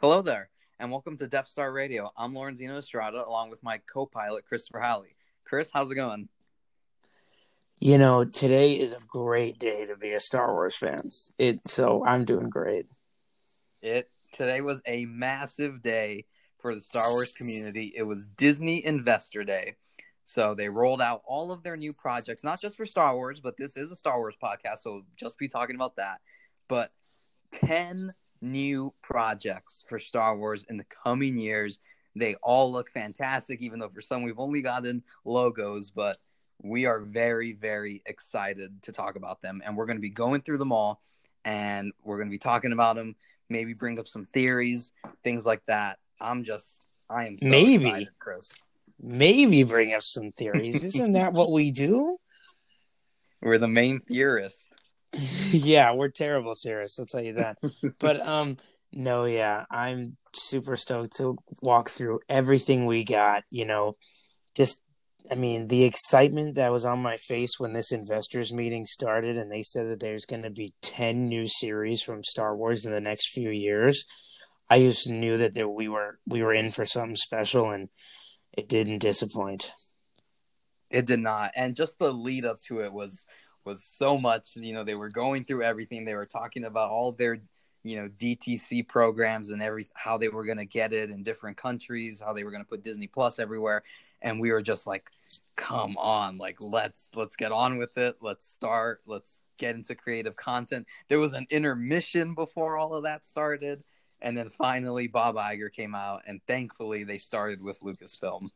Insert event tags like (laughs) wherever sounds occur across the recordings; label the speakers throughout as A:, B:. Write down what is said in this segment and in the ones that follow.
A: Hello there, and welcome to Death Star Radio. I'm Lorenzino Estrada, along with my co-pilot Christopher Halley. Chris, how's it going?
B: You know, today is a great day to be a Star Wars fan. It so I'm doing great.
A: It today was a massive day for the Star Wars community. It was Disney Investor Day. So they rolled out all of their new projects, not just for Star Wars, but this is a Star Wars podcast, so we'll just be talking about that. But 10 new projects for Star Wars in the coming years. They all look fantastic, even though for some we've only gotten logos, but we are very, very excited to talk about them. And we're going to be going through them all and we're going to be talking about them, maybe bring up some theories, things like that. I'm just, I am so
B: Maybe.
A: excited, Chris.
B: Maybe bring up some theories. Isn't that what we do? (laughs)
A: We're the main theorist. (laughs)
B: yeah, we're terrible theorists, I'll tell you that. but um no, yeah, I'm super stoked to walk through everything we got, you know, just I mean, the excitement that was on my face when this investors meeting started and they said that there's going to be 10 new series from Star Wars in the next few years. I just knew that there, we were we were in for something special and it didn't disappoint.
A: It did not, and just the lead up to it was was so much. You know, they were going through everything. They were talking about all their you know DTC programs and every how they were going to get it in different countries, how they were going to put Disney Plus everywhere, and we were just like, "Come on, like let's let's get on with it. Let's start. Let's get into creative content." There was an intermission before all of that started, and then finally Bob Iger came out, and thankfully they started with Lucasfilm.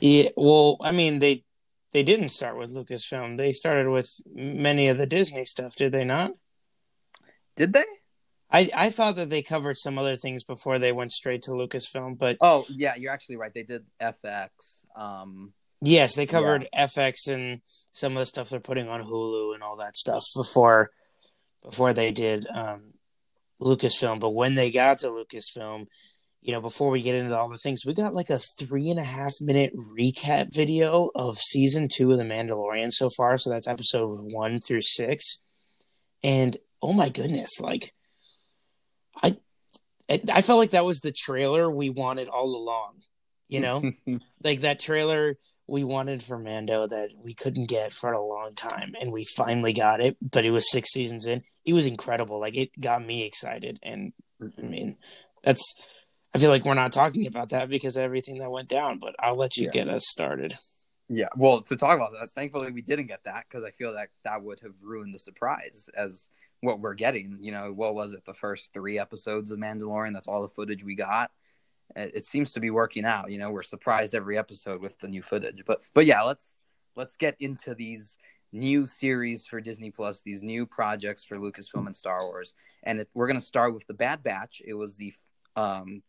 B: Yeah, well, I mean they they didn't start with Lucasfilm. They started with many of the Disney stuff, did they not?
A: Did they?
B: I, I thought that they covered some other things before they went straight to Lucasfilm, but
A: Oh yeah, you're actually right. They did FX. Um,
B: yes, they covered FX and some of the stuff they're putting on Hulu and all that stuff before before they did um, Lucasfilm. But when they got to Lucasfilm, you know, before we get into all the things, we got like a three and a half minute recap video of season two of The Mandalorian so far. So that's episode one through six. And oh my goodness, like I I felt like that was the trailer we wanted all along. You know? (laughs) like that trailer we wanted for Mando that we couldn't get for a long time and we finally got it, but it was six seasons in. It was incredible. Like it got me excited and I mean that's I feel like we're not talking about that because of everything that went down, but I'll let you
A: Yeah.
B: get us started.
A: yeah. Well, to talk about that, thankfully we didn't get that because I feel that that would have ruined the surprise as what we're getting. You know, what was it? The first three episodes of Mandalorian. That's all the footage we got. It, it seems to be working out. You know, we're surprised every episode with the new footage. But but yeah, let's let's get into these new series for Disney Plus, these new projects for Lucasfilm and Star Wars, and it, we're gonna start with the Bad Batch. It was the um,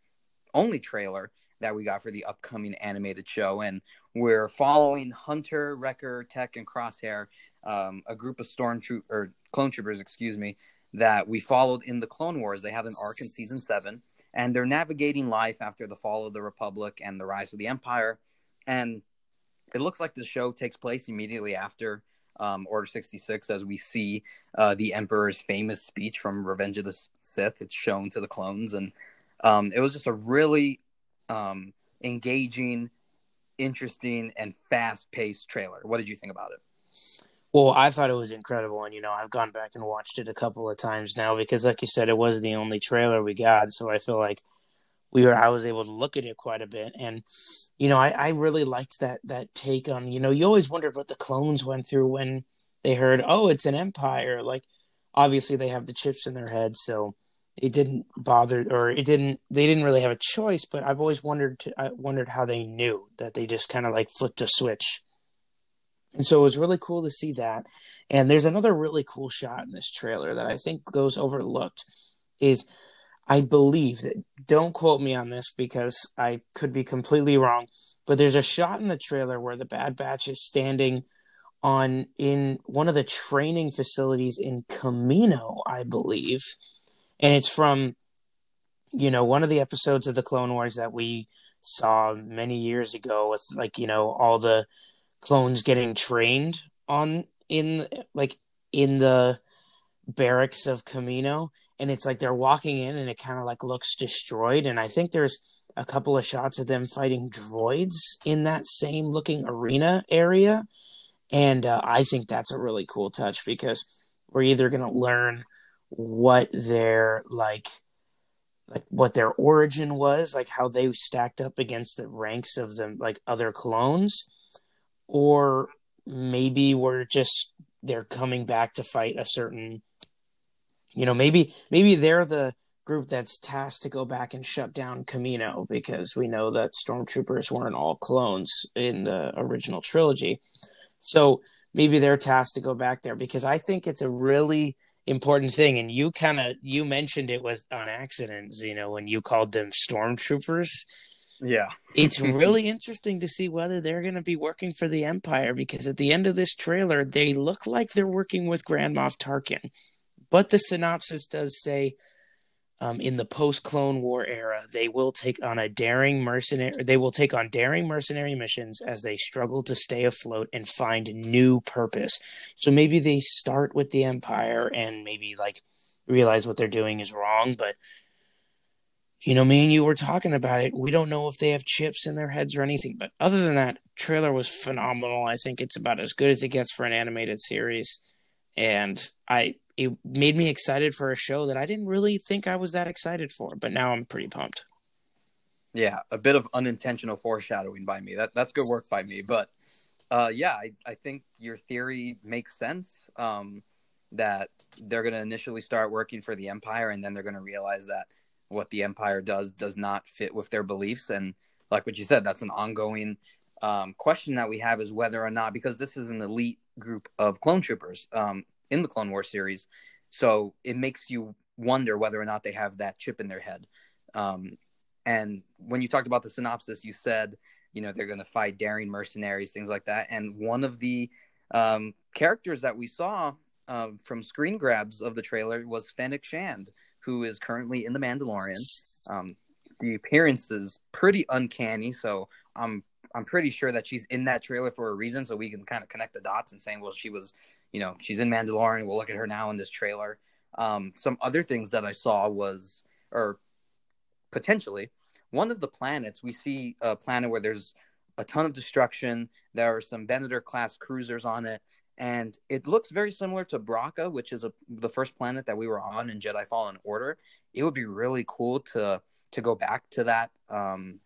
A: only trailer that we got for the upcoming animated show, and we're following Hunter, Wrecker, Tech, and Crosshair, um, a group of stormtroop or clone troopers, excuse me, that we followed in the Clone Wars. They had an arc in season seven, and they're navigating life after the fall of the Republic and the rise of the Empire. And it looks like the show takes place immediately after um, Order 66, as we see uh, the Emperor's famous speech from Revenge of the Sith. It's shown to the clones, and um, it was just a really um, engaging, interesting, and fast-paced trailer. What did you think about it?
B: Well, I thought it was incredible, and you know, I've gone back and watched it a couple of times now because, like you said, it was the only trailer we got. So I feel like we were, I was able to look at it quite a bit, and you know, I, I really liked that that take on. You know, you always wondered what the clones went through when they heard, oh, it's an empire. Like, obviously, they have the chips in their head, so it didn't bother, or it didn't. They didn't really have a choice. But I've always wondered, to, I wondered how they knew that they just kind of like flipped a switch. And so it was really cool to see that. And there's another really cool shot in this trailer that I think goes overlooked is I believe that don't quote me on this because I could be completely wrong, but there's a shot in the trailer where the Bad Batch is standing on in one of the training facilities in Kamino, I believe. And it's from you know, one of the episodes of the Clone Wars that we saw many years ago with like, you know, all the clones getting trained on in like in the barracks of Kamino, and it's like they're walking in, and it kind of like looks destroyed. And I think there's a couple of shots of them fighting droids in that same looking arena area, and uh, I think that's a really cool touch because we're either going to learn what their like like what their origin was, like how they stacked up against the ranks of them like other clones, or maybe we're just they're coming back to fight a certain you know maybe maybe they're the group that's tasked to go back and shut down Kamino because we know that stormtroopers weren't all clones in the original trilogy. So maybe they're tasked to go back there because I think it's a really important thing and you kind of you mentioned it with on accident, you know, when you called them stormtroopers
A: yeah.
B: it's (laughs) really interesting to see whether they're going to be working for the Empire because at the end of this trailer, they look like they're working with Grand Moff Tarkin. But the synopsis does say um, in the post Clone War era, they will take on a daring mercenary. They will take on daring mercenary missions as they struggle to stay afloat and find new purpose. So maybe they start with the Empire and maybe like realize what they're doing is wrong, but you know, me and you were talking about it. We don't know if they have chips in their heads or anything, but other than that, trailer was phenomenal. I think it's about as good as it gets for an animated series, and I it made me excited for a show that I didn't really think I was that excited for, but now I'm pretty pumped.
A: Yeah, a bit of unintentional foreshadowing by me. That that's good work by me, but uh, yeah, I, I think your theory makes sense. Um, that they're going to initially start working for the Empire, and then they're going to realize that what the Empire does does not fit with their beliefs. And like what you said, that's an ongoing um, question that we have is whether or not, because this is an elite group of clone troopers um, in the Clone War series, so it makes you wonder whether or not they have that chip in their head. Um, and when you talked about the synopsis, you said, you know, they're going to fight daring mercenaries, things like that. And one of the um, characters that we saw uh, from screen grabs of the trailer was Fennec Shand, who is currently in The Mandalorian. Um, the appearance is pretty uncanny, so I'm I'm pretty sure that she's in that trailer for a reason, so we can kind of connect the dots and saying, well, she was, you know, she's in Mandalorian. We'll look at her now in this trailer. Um, some other things that I saw was, or potentially, one of the planets we see a planet where there's a ton of destruction. There are some Venator class cruisers on it, and it looks very similar to Bracca, which is a, the first planet that we were on in Jedi Fallen Order. It would be really cool to to go back to that um,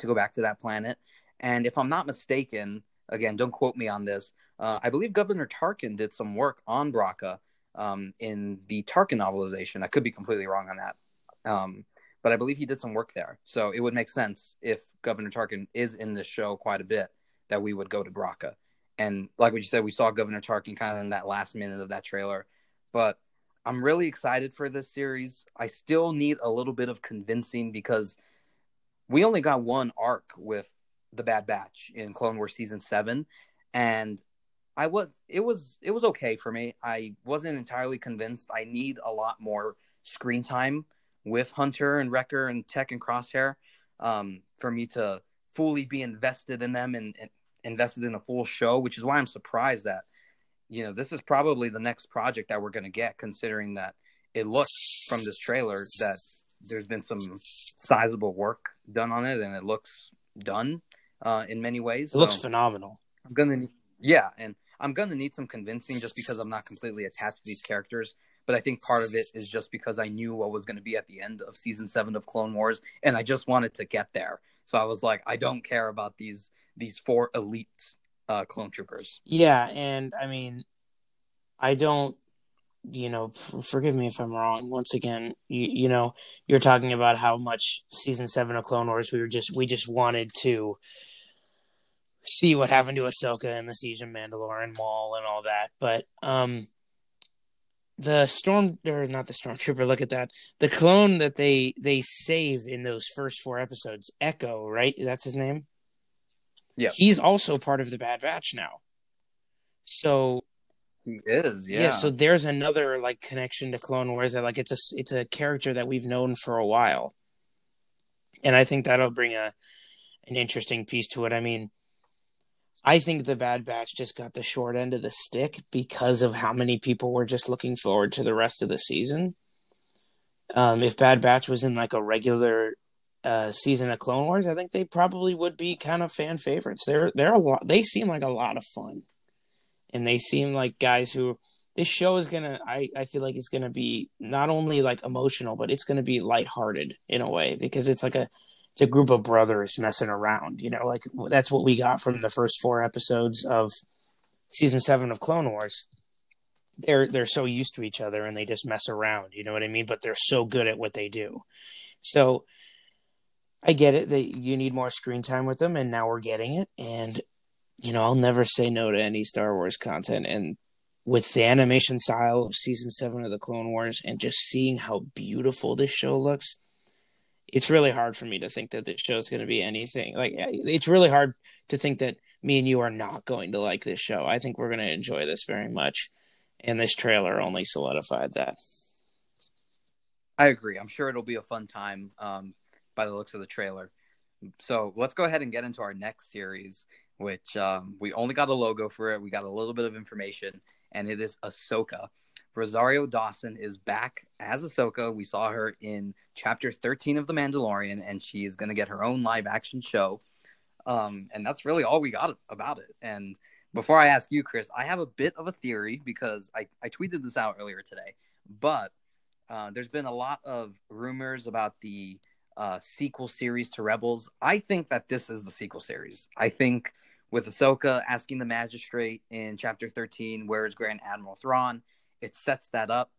A: to go back to that planet. And if I'm not mistaken, again, don't quote me on this. Uh, I believe Governor Tarkin did some work on Bracca um, in the Tarkin novelization. I could be completely wrong on that, um, but I believe he did some work there. So it would make sense if Governor Tarkin is in this show quite a bit that we would go to Bracca. And like what you said, we saw Governor Tarkin kind of in that last minute of that trailer. But I'm really excited for this series. I still need a little bit of convincing because we only got one arc with the Bad Batch in Clone Wars season seven, and I was it was it was okay for me. I wasn't entirely convinced. I need a lot more screen time with Hunter and Wrecker and Tech and Crosshair um, for me to fully be invested in them and, and invested in a full show, which is why I'm surprised that you know this is probably the next project that we're going to get, considering that it looks from this trailer that there's been some sizable work done on it, and it looks done uh, in many ways.
B: It so looks phenomenal.
A: I'm gonna, need, yeah, and I'm gonna need some convincing just because I'm not completely attached to these characters. But I think part of it is just because I knew what was going to be at the end of season seven of Clone Wars, and I just wanted to get there. So I was like, I don't care about these these four elite uh, clone troopers.
B: Yeah, and I mean, I don't, you know, f- forgive me if I'm wrong. Once again, you, you know, you're talking about how much season seven of Clone Wars we were just we just wanted to see what happened to Ahsoka and the siege of Mandalore and Maul and all that, but um the storm or not the stormtrooper look at that the clone that they they save in those first four episodes echo right that's his name
A: yeah.
B: He's also part of the Bad Batch now. So
A: he is, yeah.
B: Yeah, so there's another like connection to Clone Wars that like it's a it's a character that we've known for a while. And I think that'll bring a an interesting piece to it. I mean, I think the Bad Batch just got the short end of the stick because of how many people were just looking forward to the rest of the season. Um, if Bad Batch was in like a regular uh, season of Clone Wars, I think they probably would be kind of fan favorites. They're they're a lot. They seem like a lot of fun, and they seem like guys who this show is gonna. I I feel like it's gonna be not only like emotional, but it's gonna be lighthearted in a way because it's like a it's a group of brothers messing around. You know, like that's what we got from the first four episodes of season seven of Clone Wars. They're they're so used to each other and they just mess around. You know what I mean? But they're so good at what they do. So I get it that you need more screen time with them, and now we're getting it. And you know, I'll never say no to any Star Wars content. And with the animation style of season seven of the Clone Wars, and just seeing how beautiful this show looks, it's really hard for me to think that this show is going to be anything like it's really hard to think that me and you are not going to like this show. I think we're going to enjoy this very much, and this trailer only solidified that.
A: I agree. I'm sure it'll be a fun time um, by the looks of the trailer. So let's go ahead and get into our next series, which um, we only got a logo for it. We got a little bit of information, and it is Ahsoka. Rosario Dawson is back as Ahsoka. We saw her in chapter 13 of The Mandalorian, and she is going to get her own live action show. Um, and that's really all we got about it. And before I ask you, Chris, I have a bit of a theory because I, I tweeted this out earlier today, but uh, there's been a lot of rumors about the uh, sequel series to Rebels. I think that this is the sequel series. I think with Ahsoka asking the magistrate in chapter 13, where is Grand Admiral Thrawn? It sets that up,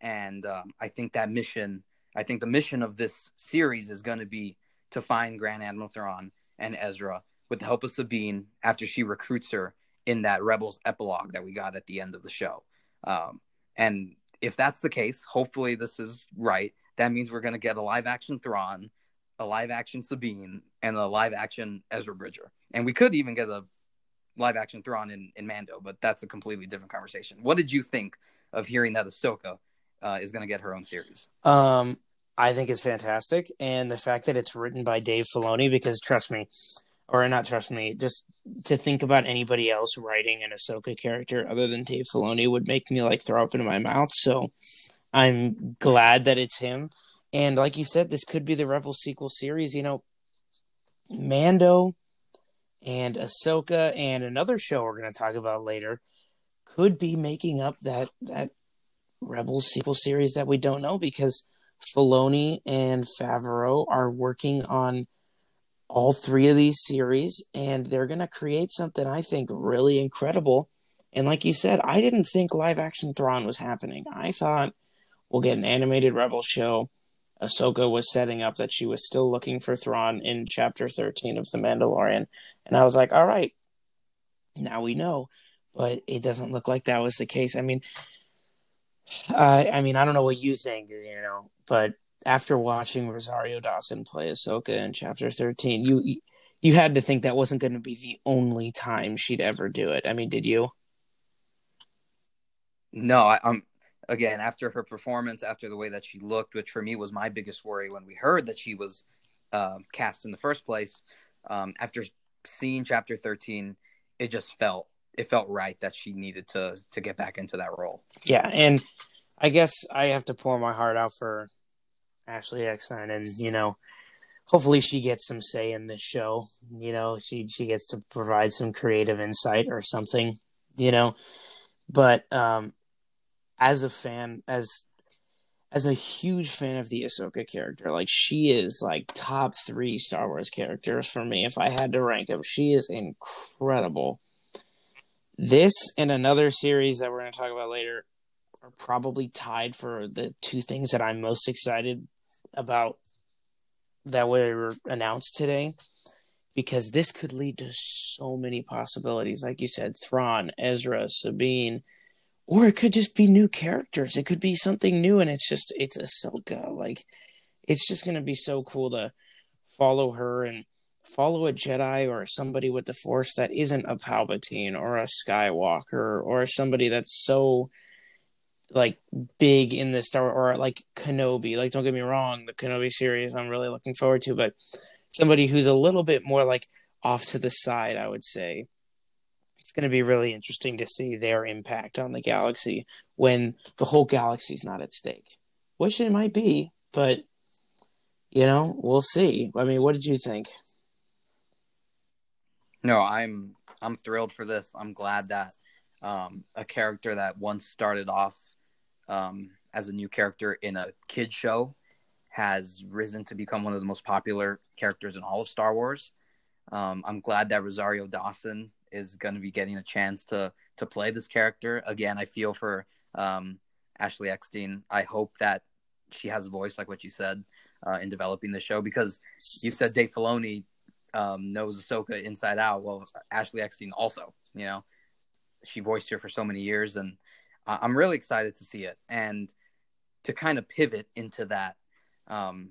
A: and um, I think that mission, I think the mission of this series is going to be to find Grand Admiral Thrawn and Ezra with the help of Sabine after she recruits her in that Rebels epilogue that we got at the end of the show. Um, and if that's the case, hopefully this is right. That means we're going to get a live action Thrawn, a live action Sabine, and a live action Ezra Bridger. And we could even get a live action Thrawn in, in Mando, but that's a completely different conversation. What did you think of hearing that Ahsoka uh, is going to get her own series?
B: Um, I think it's fantastic, and the fact that it's written by Dave Filoni, because trust me, or not trust me, just to think about anybody else writing an Ahsoka character other than Dave Filoni would make me like throw up my mouth. So I'm glad that it's him. And like you said, this could be the Rebel sequel series. You know, Mando and Ahsoka and another show we're going to talk about later could be making up that that Rebels sequel series that we don't know because Filoni and Favreau are working on all three of these series and they're going to create something I think really incredible. And like you said, I didn't think live action Thrawn was happening. I thought we'll get an animated Rebel show. Ahsoka was setting up that she was still looking for Thrawn in chapter 13 of The Mandalorian. And I was like, all right, now we know but it doesn't look like that was the case. I mean, I I mean, I don't know what you think, you know, but after watching Rosario Dawson play Ahsoka in Chapter Thirteen, you you had to think that wasn't going to be the only time she'd ever do it. I mean, did you?
A: No, I, am again after her performance, after the way that she looked, which for me was my biggest worry when we heard that she was uh, cast in the first place. Um, after seeing Chapter Thirteen, it just felt it felt right that she needed to to get back into that role.
B: Yeah, and I guess I have to pour my heart out for Ashley Eckstein, and you know, hopefully she gets some say in this show. You know, she she gets to provide some creative insight or something. You know, but um, as a fan, as as a huge fan of the Ahsoka character, like she is like top three Star Wars characters for me. If I had to rank them, she is incredible this and another series that we're going to talk about later are probably tied for the two things that I'm most excited about that were announced today because this could lead to so many possibilities like you said Thrawn, Ezra, Sabine or it could just be new characters. It could be something new and it's just it's Ahsoka. Like it's just going to be so cool to follow her and follow a Jedi or somebody with the Force that isn't a Palpatine or a Skywalker or somebody that's so like big in the Star or like Kenobi. Like, don't get me wrong, the Kenobi series I'm really looking forward to, but somebody who's a little bit more like off to the side, I would say, It's going to be really interesting to see their impact on the galaxy when the whole galaxy's not at stake, which it might be, but you know, we'll see. I mean, what did you think?
A: No, I'm I'm thrilled for this. I'm glad that um, a character that once started off um, as a new character in a kid show has risen to become one of the most popular characters in all of Star Wars. Um, I'm glad that Rosario Dawson is going to be getting a chance to to play this character again. I feel for um, Ashley Eckstein. I hope that she has a voice, like what you said, uh, in developing the show. Because you said Dave Filoni um, knows Ahsoka inside out. Well, Ashley Eckstein also. You know, she voiced her for so many years, and I'm really excited to see it and to kind of pivot into that, um,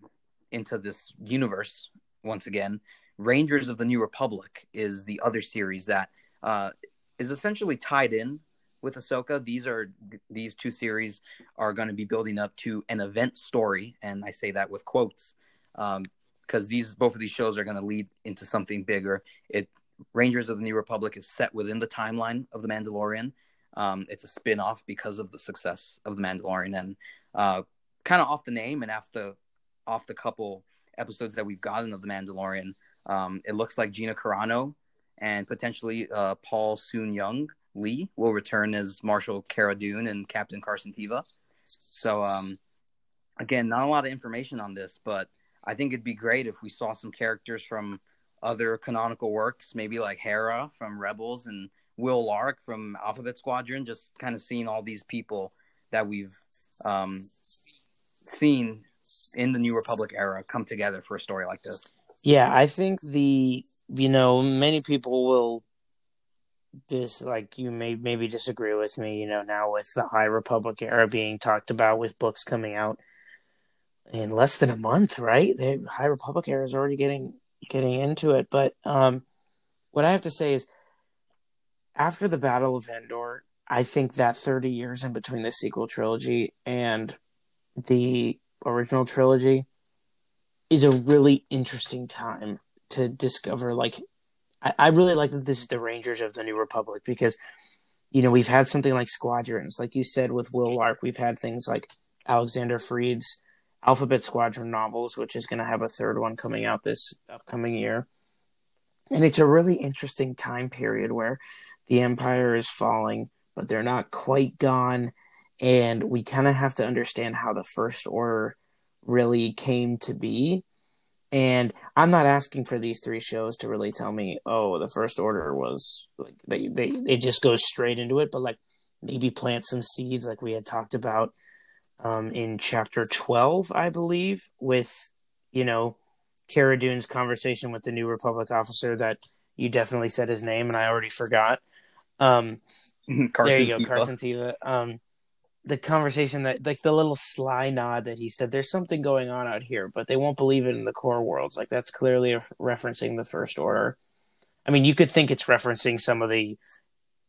A: into this universe once again. Rangers of the New Republic is the other series that uh, is essentially tied in with Ahsoka. These are these two series are going to be building up to an event story, and I say that with quotes because these both of these shows are going to lead into something bigger. It Rangers of the New Republic is set within the timeline of The Mandalorian. Um, it's a spin off because of the success of The Mandalorian and uh, kind of off the name and after off the couple episodes that we've gotten of The Mandalorian. Um, it looks like Gina Carano and potentially uh, Paul Sun-Hyung Lee will return as Marshal Cara Dune and Captain Carson Teva. So, um, again, not a lot of information on this, but I think it'd be great if we saw some characters from other canonical works, maybe like Hera from Rebels and Wyl Lark from Alphabet Squadron, just kind of seeing all these people that we've um, seen in the New Republic era come together for a story like this.
B: Yeah, I think the you know many people will dis like you may maybe disagree with me. You know now with the High Republic era being talked about with books coming out in less than a month, right? The High Republic era is already getting getting into it. But um, what I have to say is, after the Battle of Endor, I think that 30 years in between the sequel trilogy and the original trilogy is a really interesting time to discover. Like, I, I really like that this is the Rangers of the New Republic because, you know, we've had something like Squadrons, like you said with Wyl Lark. We've had things like Alexander Freed's Alphabet Squadron novels, which is going to have a third one coming out this upcoming year. And it's a really interesting time period where the Empire is falling, but they're not quite gone. And we kind of have to understand how the First Order really came to be. And I'm not asking for these three shows to really tell me, oh, the First Order was like they they it just goes straight into it, but like maybe plant some seeds like we had talked about um, in chapter 12, I believe, with, you know, Cara Dune's conversation with the New Republic officer that you definitely said his name and I already forgot. Um, (laughs) there you go, Teva. Carson Teva. Um, the conversation that, like the little sly nod that he said, there's something going on out here, but they won't believe it in the core worlds. Like that's clearly referencing the First Order. I mean, you could think it's referencing some of the,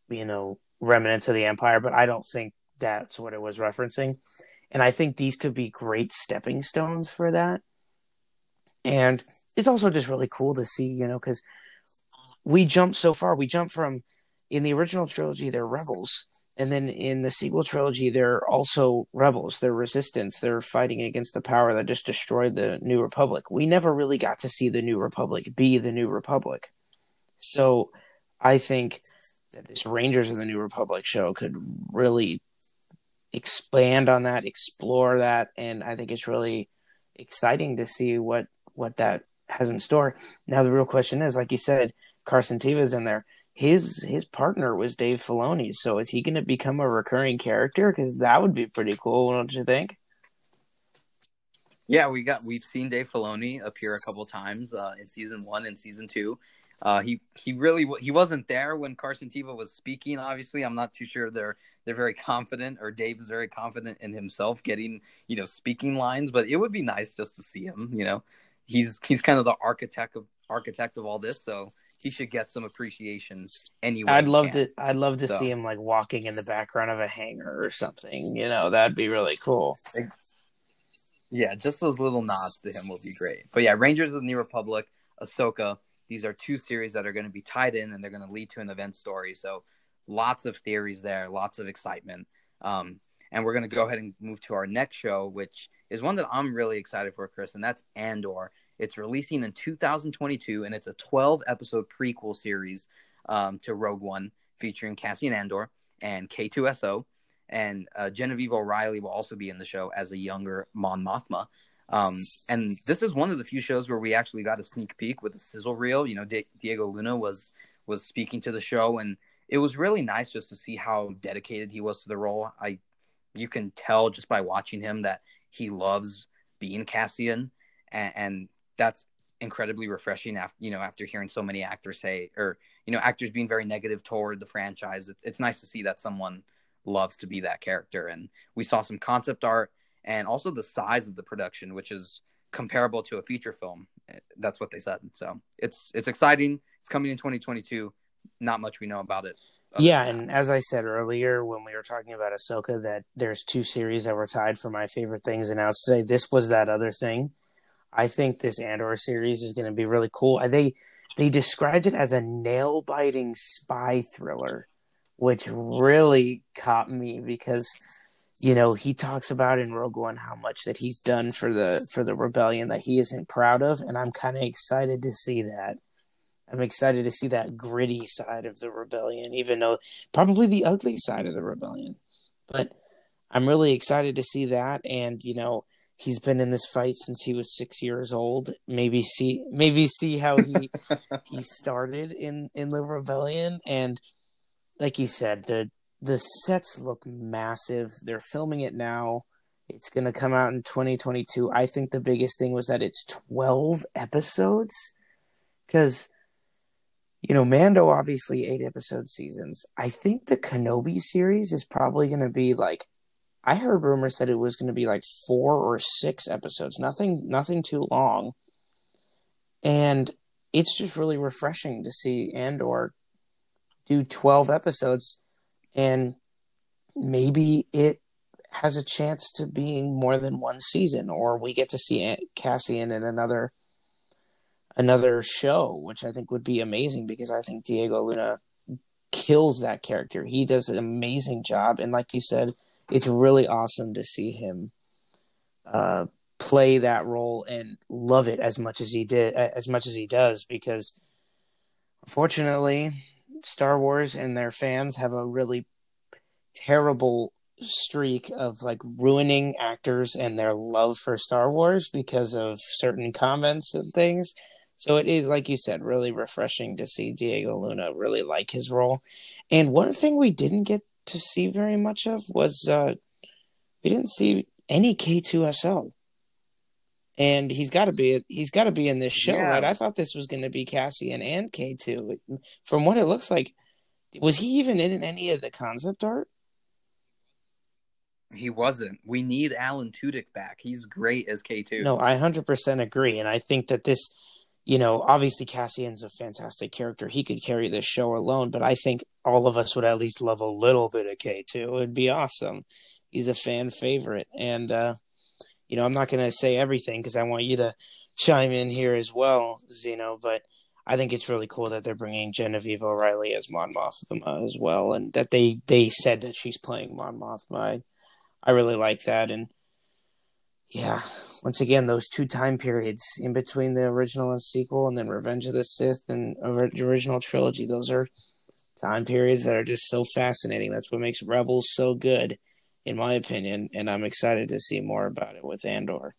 B: you know, remnants of the Empire, but I don't think that's what it was referencing. And I think these could be great stepping stones for that. And it's also just really cool to see, you know, because we jumped so far. We jumped from in the original trilogy, they're rebels. And then in the sequel trilogy, they're also rebels. They're resistance. They're fighting against the power that just destroyed the New Republic. We never really got to see the New Republic be the New Republic. So I think that this Rangers of the New Republic show could really expand on that, explore that, and I think it's really exciting to see what what that has in store. Now the real question is, like you said, Carson Teva's in there. His his partner was Dave Filoni, so is he going to become a recurring character? Because that would be pretty cool, don't you think?
A: Yeah, we got we've seen Dave Filoni appear a couple times uh, in season one and season two. Uh, he he really he wasn't there when Carson Teva was speaking. Obviously, I'm not too sure they're they're very confident, or Dave is very confident in himself getting you know speaking lines. But it would be nice just to see him. You know, he's he's kind of the architect of architect of all this, so he should get some appreciation anyway.
B: I'd love to I'd love to so. see him like walking in the background of a hangar or something. You know, that'd be really cool.
A: Yeah, just those little nods to him will be great. But yeah, Rangers of the New Republic, Ahsoka these are two series that are going to be tied in and they're going to lead to an event story. So lots of theories there, lots of excitement. Um, and we're going to go ahead and move to our next show, which is one that I'm really excited for, Chris, and that's Andor. It's releasing in 2022, and it's a 12 episode prequel series um, to Rogue One featuring Cassian Andor and K2SO. And uh, Genevieve O'Reilly will also be in the show as a younger Mon Mothma. Um, and this is one of the few shows where we actually got a sneak peek with a sizzle reel. You know, D- Diego Luna was was speaking to the show, and it was really nice just to see how dedicated he was to the role. I, you can tell just by watching him that he loves being Cassian, and, and that's incredibly refreshing after you know after hearing so many actors say or you know actors being very negative toward the franchise it's, it's nice to see that someone loves to be that character and we saw some concept art and also the size of the production which is comparable to a feature film. That's what they said. So it's it's exciting. It's coming in 2022 not much we know about it.
B: Yeah and as i said earlier when we were talking about ahsoka that there's two series that were tied for my favorite things announced today. This was that other thing. I think this Andor series is going to be really cool. They they described it as a nail biting spy thriller, which really caught me because you know he talks about in Rogue One how much that he's done for the for the rebellion that he isn't proud of, and I'm kind of excited to see that. I'm excited to see that gritty side of the rebellion, even though probably the ugly side of the rebellion. But I'm really excited to see that, and you know he's been in this fight since he was six years old. Maybe see maybe see how he (laughs) he started in in the rebellion and like you said the the sets look massive. They're filming it now. It's going to come out in 2022. I think the biggest thing was that it's 12 episodes cuz you know, Mando obviously eight episode seasons. I think the Kenobi series is probably going to be like I heard rumors that it was going to be like four or six episodes, nothing, nothing too long, and it's just really refreshing to see Andor do twelve episodes, and maybe it has a chance to being more than one season, or we get to see Cassian in another another show, which I think would be amazing because I think Diego Luna kills that character. He does an amazing job, and like you said it's really awesome to see him uh, play that role and love it as much as he did, as much as he does, because unfortunately, Star Wars and their fans have a really terrible streak of like ruining actors and their love for Star Wars because of certain comments and things. So it is, like you said, really refreshing to see Diego Luna really like his role. And one thing we didn't get to see very much of was uh, we didn't see any K2SO. And he's got to be he's got to be in this show, yeah. right? I thought this was going to be Cassian and K2. From what it looks like, was he even in any of the concept art?
A: He wasn't. We need Alan Tudyk back. He's great as K2.
B: No, I 100% agree and I think that this you know, obviously Cassian's a fantastic character. He could carry this show alone, but I think all of us would at least love a little bit of K2. It'd be awesome. He's a fan favorite. And, uh, you know, I'm not going to say everything because I want you to chime in here as well, Zeno, but I think it's really cool that they're bringing Genevieve O'Reilly as Mon Mothma as well, and that they, they said that she's playing Mon Mothma. I, I really like that. And, yeah, once again, those two time periods in between the original and sequel, and then Revenge of the Sith and original trilogy, those are time periods that are just so fascinating. That's what makes Rebels so good, in my opinion, and I'm excited to see more about it with Andor.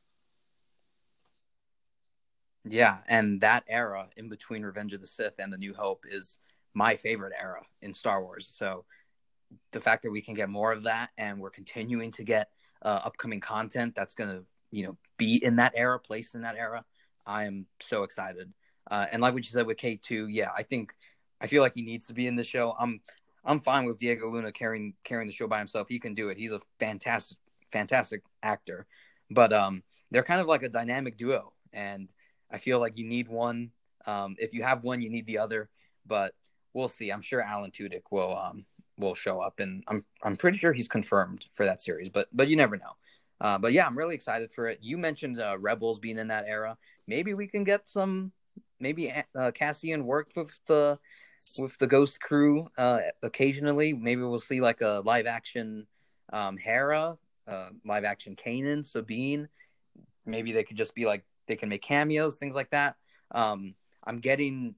A: Yeah, and that era in between Revenge of the Sith and The New Hope is my favorite era in Star Wars. So the fact that we can get more of that and we're continuing to get uh, upcoming content that's going to you know be in that era, placed in that era. I am so excited. Uh, and like what you said with K two, yeah, I think I feel like he needs to be in the show. I'm I'm fine with Diego Luna carrying carrying the show by himself. He can do it. He's a fantastic fantastic actor. But um, they're kind of like a dynamic duo, and I feel like you need one. Um, if you have one, you need the other. But we'll see. I'm sure Alan Tudyk will um, will show up, and I'm I'm pretty sure he's confirmed for that series. But but you never know. Uh, but yeah, I'm really excited for it. You mentioned uh, Rebels being in that era. Maybe we can get some maybe uh, Cassian worked with the with the Ghost Crew uh, occasionally. Maybe we'll see like a live action um, Hera, uh, live action Kanan, Sabine. Maybe they could just be like they can make cameos, things like that. Um, I'm getting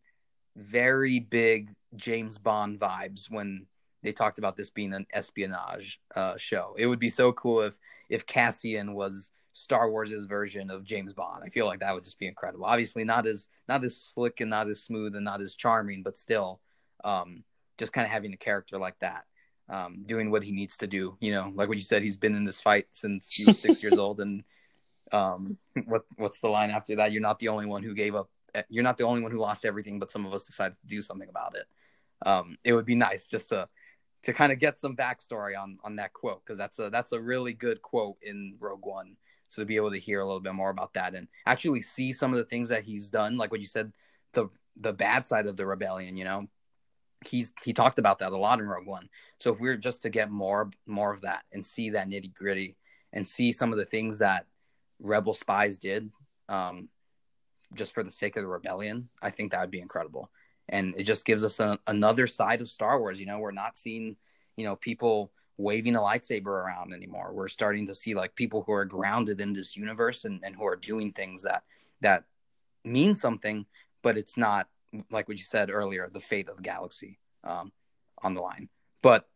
A: very big James Bond vibes when they talked about this being an espionage uh, show. It would be so cool if if Cassian was Star Wars' version of James Bond. I feel like that would just be incredible. Obviously, not as not as slick and not as smooth and not as charming, but still, um, just kind of having a character like that, um, doing what he needs to do. You know, like what you said, he's been in this fight since he was six years old, and um, (laughs) what what's the line after that? You're not the only one who gave up. You're not the only one who lost everything, but some of us decided to do something about it. Um, it would be nice just to to kind of get some backstory on on that quote because that's a that's a really good quote in Rogue One so to be able to hear a little bit more about that and actually see some of the things that he's done, like what you said, the the bad side of the rebellion, you know, he's he talked about that a lot in Rogue One. So if we are just to get more more of that and see that nitty gritty and see some of the things that rebel spies did, um, just for the sake of the rebellion, I think that would be incredible. And it just gives us a, another side of Star Wars. You know, we're not seeing you know people waving a lightsaber around anymore. We're starting to see like people who are grounded in this universe and, and who are doing things that that mean something, but it's not like what you said earlier, the fate of the galaxy um, on the line. But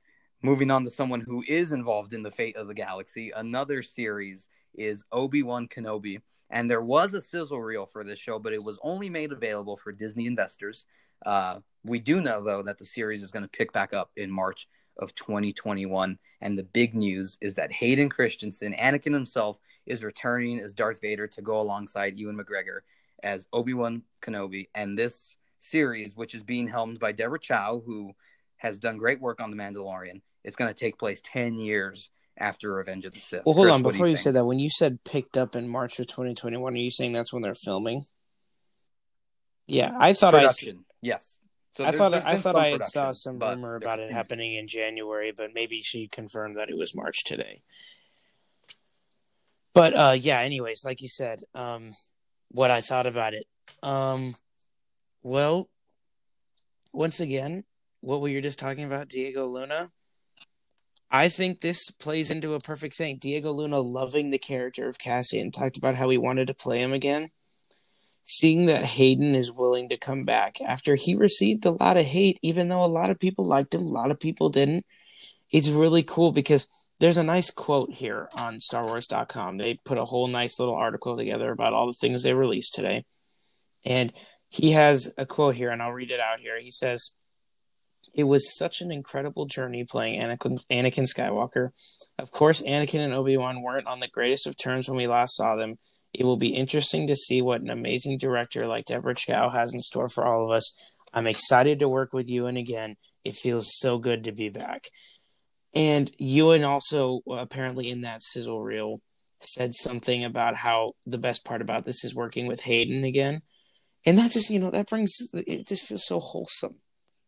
A: moving on to someone who is involved in the fate of the galaxy, another series is Obi Wan Kenobi. And there was a sizzle reel for this show, but it was only made available for Disney investors. Uh, we do know, though, that the series is going to pick back up in March of 2021. And the big news is that Hayden Christensen, Anakin himself, is returning as Darth Vader to go alongside Ewan McGregor as Obi Wan Kenobi. And this series, which is being helmed by Deborah Chow, who has done great work on The Mandalorian, is going to take place 10 years after Revenge of the Sith.
B: Well, hold Chris, on. Before you, you said that, when you said picked up in March of 2021, are you saying that's when they're filming? Yeah, I thought
A: Production. I. Yes.
B: So I thought I thought I had saw some rumor about it happening in January, but maybe she confirmed that it was March today. But uh, yeah, anyways, like you said, um, what I thought about it. Um, well, once again, what we were just talking about, Diego Luna. I think this plays into a perfect thing. Diego Luna loving the character of Cassian talked about how he wanted to play him again seeing that Hayden is willing to come back after he received a lot of hate, even though a lot of people liked him, a lot of people didn't. It's really cool because there's a nice quote here on StarWars.com. They put a whole nice little article together about all the things they released today. And he has a quote here, and I'll read it out here. He says, It was such an incredible journey playing Anakin, Anakin Skywalker. Of course, Anakin and Obi Wan weren't on the greatest of terms when we last saw them it will be interesting to see what an amazing director like Deborah Chow has in store for all of us. I'm excited to work with Ewan again. It feels so good to be back. And Ewan also apparently in that sizzle reel said something about how the best part about this is working with Hayden again. And that just, you know, that brings it just feels so wholesome.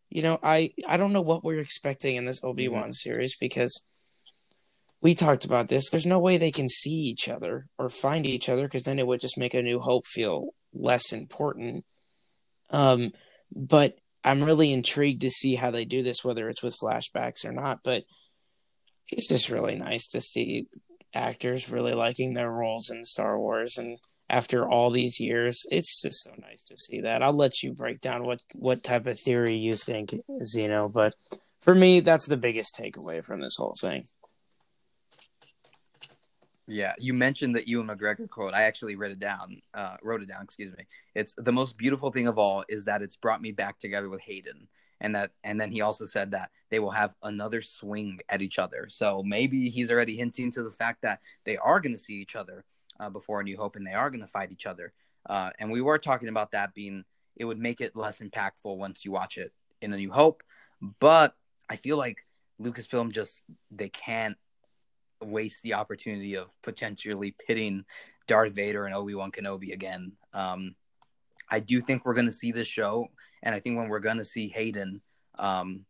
B: You know, I I don't know what we're expecting in this Obi-Wan mm-hmm. series because we talked about this. There's no way they can see each other or find each other because then it would just make a new hope feel less important. Um, but I'm really intrigued to see how they do this, whether it's with flashbacks or not. But it's just really nice to see actors really liking their roles in Star Wars, and after all these years, it's just so nice to see that. I'll let you break down what what type of theory you think, Zeno. But for me, that's the biggest takeaway from this whole thing.
A: Yeah, you mentioned the Ewan McGregor quote. I actually wrote it down. Uh, wrote it down. Excuse me. It's the most beautiful thing of all is that it's brought me back together with Hayden, and that, and then he also said that they will have another swing at each other. So maybe he's already hinting to the fact that they are going to see each other uh, before A New Hope, and they are going to fight each other. Uh, and we were talking about that being it would make it less impactful once you watch it in A New Hope, but I feel like Lucasfilm just they can't waste the opportunity of potentially pitting Darth Vader and Obi Wan Kenobi again. Um, I do think we're going to see this show, and I think when we're going to see Hayden, um,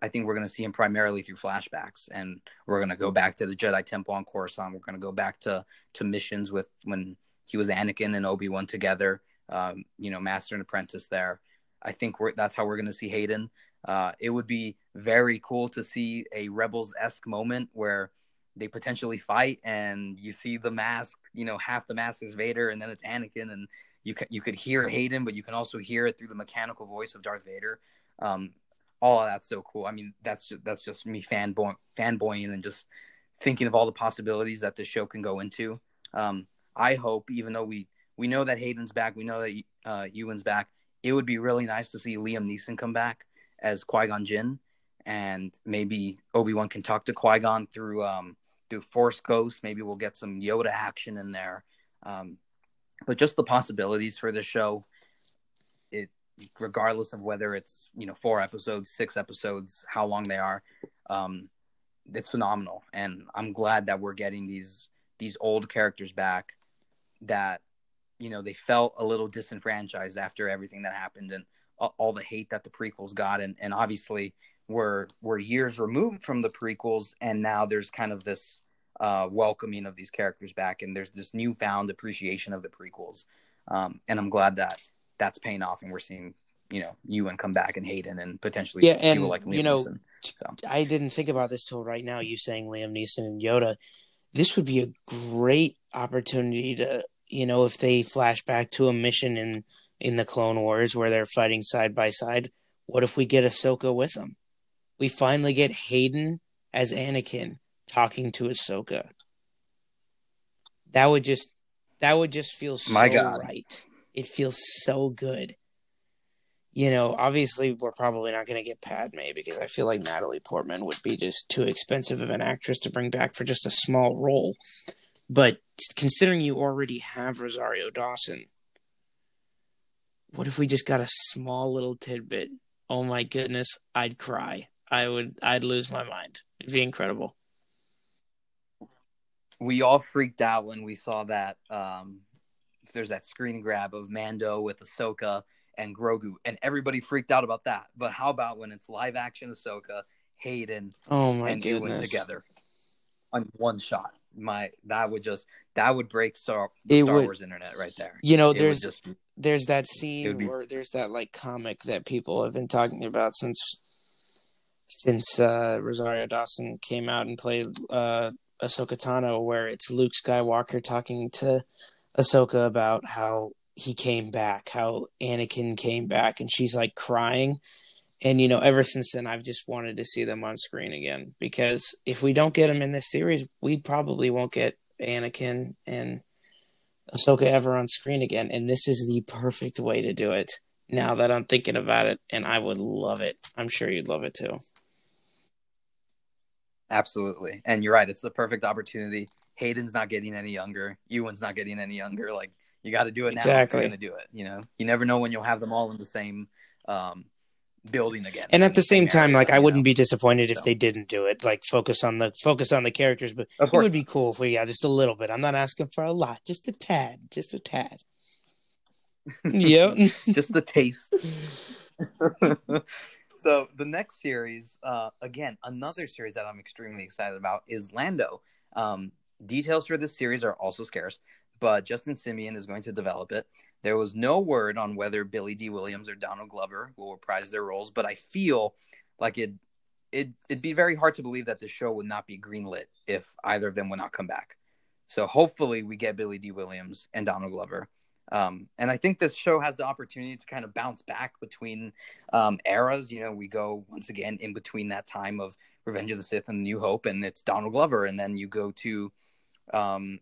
A: I think we're going to see him primarily through flashbacks, and we're going to go back to the Jedi Temple on Coruscant. We're going to go back to to missions with when he was Anakin and Obi Wan together. um, you know, master and apprentice there. I think we're, that's how we're going to see Hayden. Uh, it would be very cool to see a Rebels esque moment where they potentially fight and you see the mask, you know, half the mask is Vader and then it's Anakin and you can, you could hear Hayden, but you can also hear it through the mechanical voice of Darth Vader. Um, all of that's so cool. I mean, that's just, that's just me fanboy fanboying and just thinking of all the possibilities that this show can go into. Um, I hope, even though we we know that Hayden's back, we know that uh, Ewan's back. It would be really nice to see Liam Neeson come back as Qui Gon Jinn, and maybe Obi Wan can talk to Qui Gon through um, through Force Ghost. Maybe we'll get some Yoda action in there. Um, but just the possibilities for this show, it regardless of whether it's you know four episodes, six episodes, how long they are, um, it's phenomenal. And I'm glad that we're getting these these old characters back that you know they felt a little disenfranchised after everything that happened and all the hate that the prequels got and and obviously we're we're years removed from the prequels and now there's kind of this uh, welcoming of these characters back and there's this newfound appreciation of the prequels um, and i'm glad that that's paying off and we're seeing you know Ewan come back and Hayden and potentially
B: yeah and like Liam you know Neeson, so. I didn't think about this till right now you saying Liam Neeson and Yoda this would be a great opportunity to you know, if they flash back to a mission in in the Clone Wars where they're fighting side by side, what if we get Ahsoka with them? We finally get Hayden as Anakin talking to Ahsoka. That would just that would just feel so My God. right. It feels so good. You know, obviously we're probably not going to get Padme because I feel like Natalie Portman would be just too expensive of an actress to bring back for just a small role. But considering you already have Rosario Dawson, what if we just got a small little tidbit? Oh my goodness, I'd cry. I would I'd lose my mind. It'd be incredible.
A: We all freaked out when we saw that um there's that screen grab of Mando with Ahsoka and Grogu, and everybody freaked out about that. But how about when it's live action Ahsoka, Hayden,
B: oh my and goodness. Ewan
A: together on one shot? my that would just that would break Star, Star would, Wars internet right there.
B: You know, it there's just, there's that scene be, where there's that like comic that people have been talking about since since uh, Rosario Dawson came out and played uh, Ahsoka Tano, where it's Luke Skywalker talking to Ahsoka about how he came back, how Anakin came back, and she's like crying. And you know ever since then i've just wanted to see them on screen again because if we don't get them in this series we probably won't get anakin and ahsoka ever on screen again and this is the perfect way to do it now that i'm thinking about it and i would love it. I'm sure you'd love it too
A: absolutely and you're right it's the perfect opportunity hayden's not getting any younger ewan's not getting any younger like you got to do it now exactly. you're going to do it you know you never know when you'll have them all in the same um, building again.
B: And at the same time, like I wouldn't know? be disappointed if so. they didn't do it. Like focus on the focus on the characters, but it would be cool if we got just a little bit. I'm not asking for a lot, just a tad, just a tad. (laughs) yep,
A: just a taste. (laughs) (laughs) so the next series, uh, again, another series that I'm extremely excited about is Lando. Um, details for this series are also scarce, but Justin Simien is going to develop it. There was no word on whether Billy Dee Williams or Donald Glover will reprise their roles, but I feel like it it it'd be very hard to believe that the show would not be greenlit if either of them would not come back. So hopefully we get Billy Dee Williams and Donald Glover. Um, and I think this show has the opportunity to kind of bounce back between um, eras. You know, we go once again in between that time of Revenge of the Sith and New Hope, and it's Donald Glover, and then you go to um,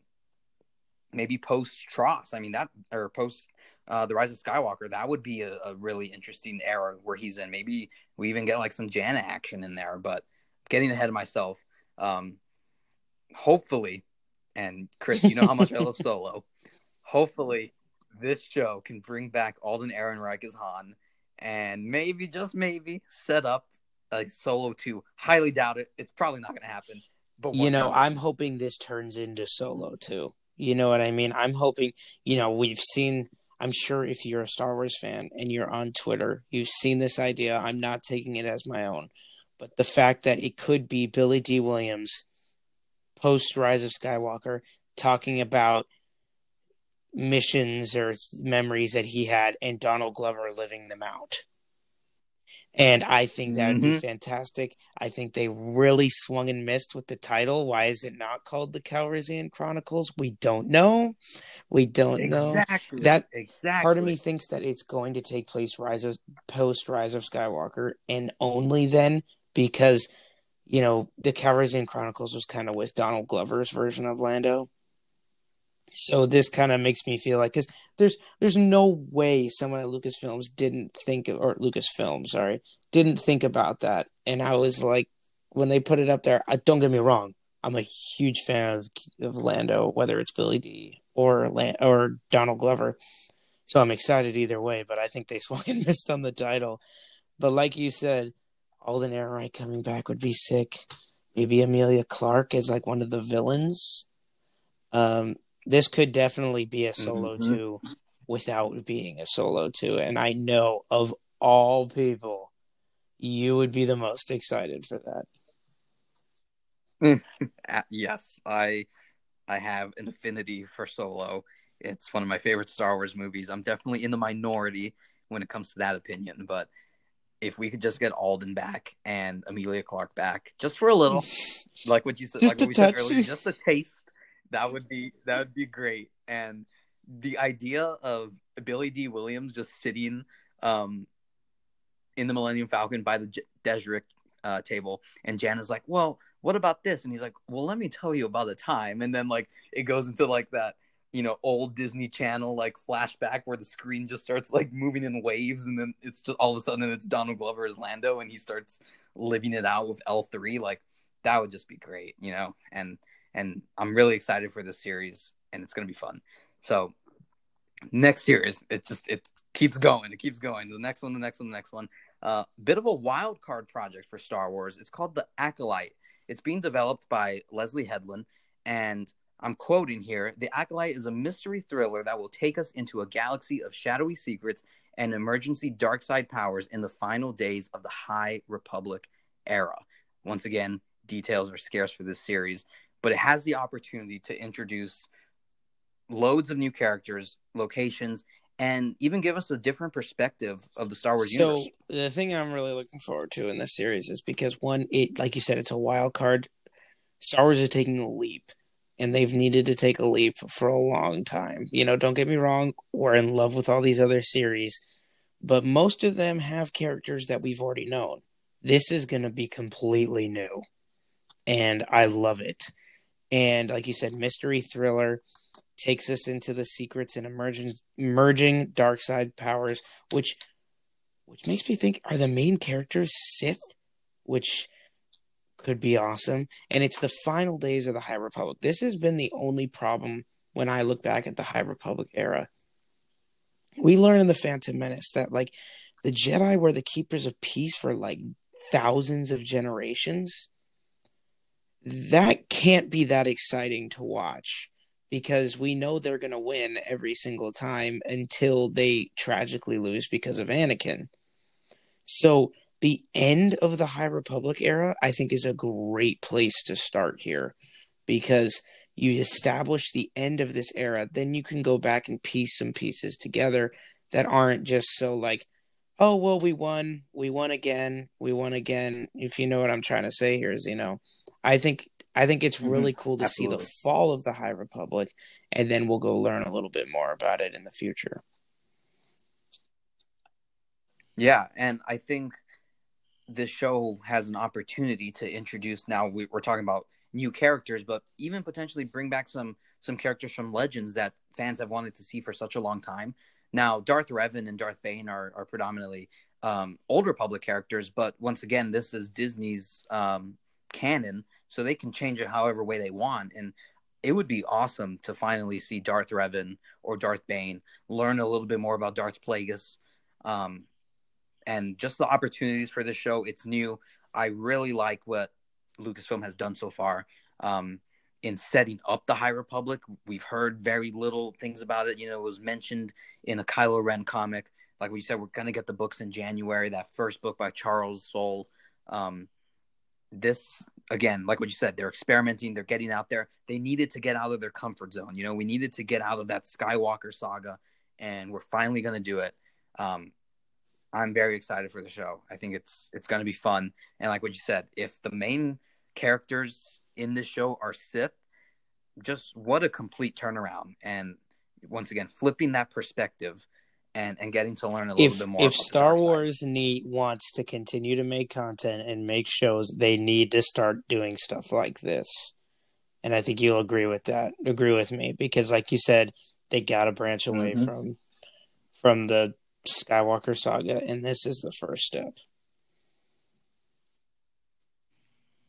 A: maybe post TROS. I mean that or post uh, the Rise of Skywalker. That would be a, a, really interesting era where he's in. Maybe we even get like some Jannah action in there. But getting ahead of myself. Um, hopefully, and Chris, you know how much I love (laughs) Solo. Hopefully, this show can bring back Alden Ehrenreich as Han, and maybe just maybe set up a Solo two. Highly doubt it. It's probably not going to happen.
B: But you know, I'm hoping this turns into Solo too. You know what I mean? I'm hoping, you know, we've seen, I'm sure if you're a Star Wars fan and you're on Twitter, you've seen this idea. I'm not taking it as my own. But the fact that it could be Billy Dee Williams post Rise of Skywalker talking about missions or memories that he had and Donald Glover living them out. And I think that would
A: Mm-hmm.
B: be fantastic. I think they really swung and missed with the title. Why is it not called the Calrissian Chronicles? We don't know. We don't know.
A: Exactly.
B: That-
A: exactly.
B: Part of me thinks that it's going to take place rise of, post Rise of Skywalker, and only then because you know the Calrissian Chronicles was kind of with Donald Glover's version of Lando. So this kind of makes me feel like because there's there's no way someone at Lucasfilms didn't think or Lucasfilm, sorry, didn't think about that. And I was like, when they put it up there, I don't get me wrong, I'm a huge fan of of Lando, whether it's Billy Dee or or Donald Glover. So I'm excited either way, but I think they (laughs) swung and missed on the title. But like you said, Alden Ehrenreich coming back would be sick. Maybe Emilia Clarke as like one of the villains. Um, this could definitely be a solo
A: Mhm.
B: two without being a solo two. And I know of all people, you would be the most excited for that. (laughs)
A: Yes, I I have an affinity for Solo. It's one of my favorite Star Wars movies. I'm definitely in the minority when it comes to that opinion, but if we could just get Alden back and Emilia Clarke back, just for a little, (laughs) like what you said,
B: Just
A: like
B: a
A: what we said earlier, just a taste, that would be that would be great. And the idea of Billy Dee Williams just sitting um, in the Millennium Falcon by the J- Dejarik uh, table, and Jan is like, "Well, what about this?" And he's like, "Well, let me tell you about the time." And then like it goes into like that you know old Disney Channel like flashback where the screen just starts like moving in waves, and then it's just all of a sudden it's Donald Glover as Lando, and he starts living it out with L three. Like that would just be great, you know. And and I'm really excited for this series, and it's gonna be fun. So next series, it just it keeps going, it keeps going. The next one, the next one, the next one. Uh, bit of a wild card project for Star Wars. It's called the Acolyte. It's being developed by Leslie Headland, and I'm quoting here: "The Acolyte is a mystery thriller that will take us into a galaxy of shadowy secrets and emergency dark side powers in the final days of the High Republic era." Once again, details are scarce for this series, but it has the opportunity to introduce loads of new characters, locations, and even give us a different perspective of the Star Wars universe.
B: so
A: universe.
B: the thing I'm really looking forward to in this series is because one, it like you said, it's a wild card. Star Wars is taking a leap, and they've needed to take a leap for a long time. You know, don't get me wrong, we're in love with all these other series, but most of them have characters that we've already known. This is going to be completely new, and I love it. And like you said, mystery thriller takes us into the secrets and emerging emerging dark side powers, which which makes me think are the main characters Sith, which could be awesome. And it's the final days of the High Republic. This has been the only problem when I look back at the High Republic era. We learn in the Phantom Menace that like the Jedi were the keepers of peace for like thousands of generations. That can't be that exciting to watch because we know they're going to win every single time until they tragically lose because of Anakin. So the end of the High Republic era, I think, is a great place to start here because you establish the end of this era, then you can go back and piece some pieces together that aren't just so like, oh well, we won, we won again, we won again. If you know what I'm trying to say here, is you know, I think I think it's
A: Mhm.
B: really cool to see the fall of the High Republic, and then we'll go learn a little bit more about it in the future.
A: Yeah, and I think this show has an opportunity to introduce. Now we, we're talking about new characters, but even potentially bring back some some characters from Legends that fans have wanted to see for such a long time. Now, Darth Revan and Darth Bane are are predominantly um, old Republic characters, but once again, this is Disney's um, canon, so they can change it however way they want. And it would be awesome to finally see Darth Revan or Darth Bane learn a little bit more about Darth Plagueis. Um, and just the opportunities for this show. It's new. I really like what Lucasfilm has done so far um, in setting up the High Republic. We've heard very little things about it. You know, it was mentioned in a Kylo Ren comic. Like we said, we're going to get the books in January. That first book by Charles Soule. Um, this again, like what you said, they're experimenting, they're getting out there. They needed to get out of their comfort zone. You know, we needed to get out of that Skywalker saga, and we're finally going to do it. Um, I'm very excited for the show. I think it's it's going to be fun. And like what you said, if the main characters in this show are Sith, just what a complete turnaround. And once again, flipping that perspective and and getting to learn a little
B: if,
A: bit more.
B: If Star Wars need wants to continue to make content and make shows, they need to start doing stuff like this. And I think you'll agree with that. Agree with me because, like you said, they got to branch away mm-hmm. from from the Skywalker saga, and this is the first step.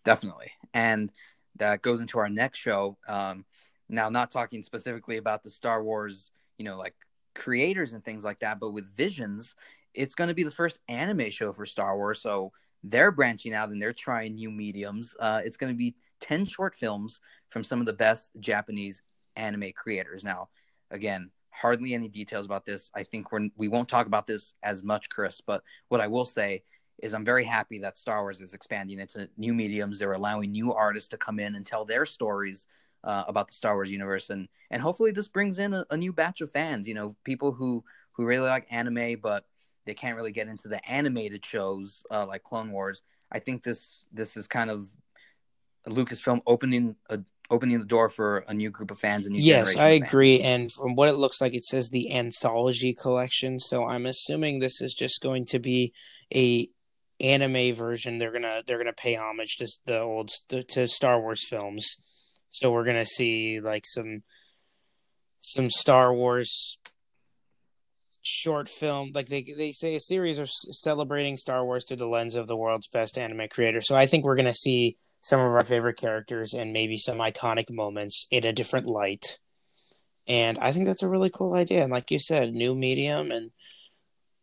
A: Definitely, and that goes into our next show. Um, now, not talking specifically about the Star Wars, you know, like creators and things like that. But with Visions, it's going to be the first anime show for Star Wars. So they're branching out and they're trying new mediums. Uh, it's going to be 10 short films from some of the best Japanese anime creators. Now, again, hardly any details about this. I think we're, we won't talk about this as much, Chris, but what I will say is I'm very happy that Star Wars is expanding into new mediums. They're allowing new artists to come in and tell their stories uh, about the Star Wars universe, and and hopefully this brings in a, a, new batch of fans. You know, people who who really like anime, but they can't really get into the animated shows uh, like Clone Wars. I think this this is kind of Lucasfilm opening a, opening the door for a new group of fans. And
B: yes, I agree. And from what it looks like, it says the anthology collection. So I'm assuming this is just going to be a anime version. They're gonna they're gonna pay homage to the old to Star Wars films so we're gonna see like some some Star Wars short film like they they say a series of celebrating Star Wars through the lens of the world's best anime creator. So I think we're to see some of our favorite characters and maybe some iconic moments in a different light. And I think that's a really cool idea. And like you said, new medium and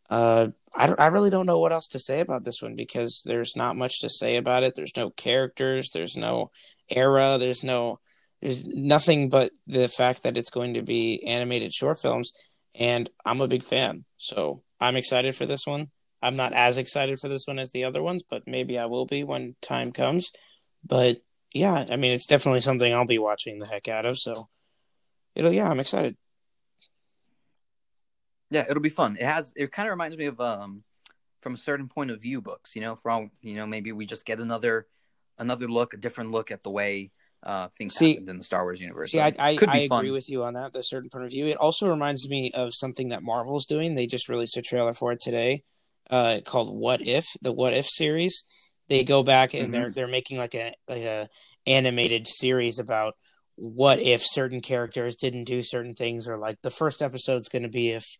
B: uh I, I really don't know what else to say about this one because there's not much to say about it. There's no characters, there's no era. There's no, there's nothing but the fact that it's going to be animated short films, and I'm a big fan. So I'm excited for this one. I'm not as excited for this one as the other ones, but maybe I will be when time comes. But yeah, I mean, it's definitely something I'll be watching the heck out of. So it'll, yeah, I'm excited.
A: Yeah, it'll be fun. It has, it kind of reminds me of, um, from a certain point of view books, you know, from you know, maybe we just get another another look, a different look at the way uh, things see, happened in the Star Wars universe.
B: See, so I, I, I agree with you on that. The certain point of view. It also reminds me of something that Marvel's doing. They just released a trailer for it today, uh, called "What If," the "What If" series. They go back and mm-hmm. they're they're making like a like a animated series about what if certain characters didn't do certain things, or like the first episode's going to be if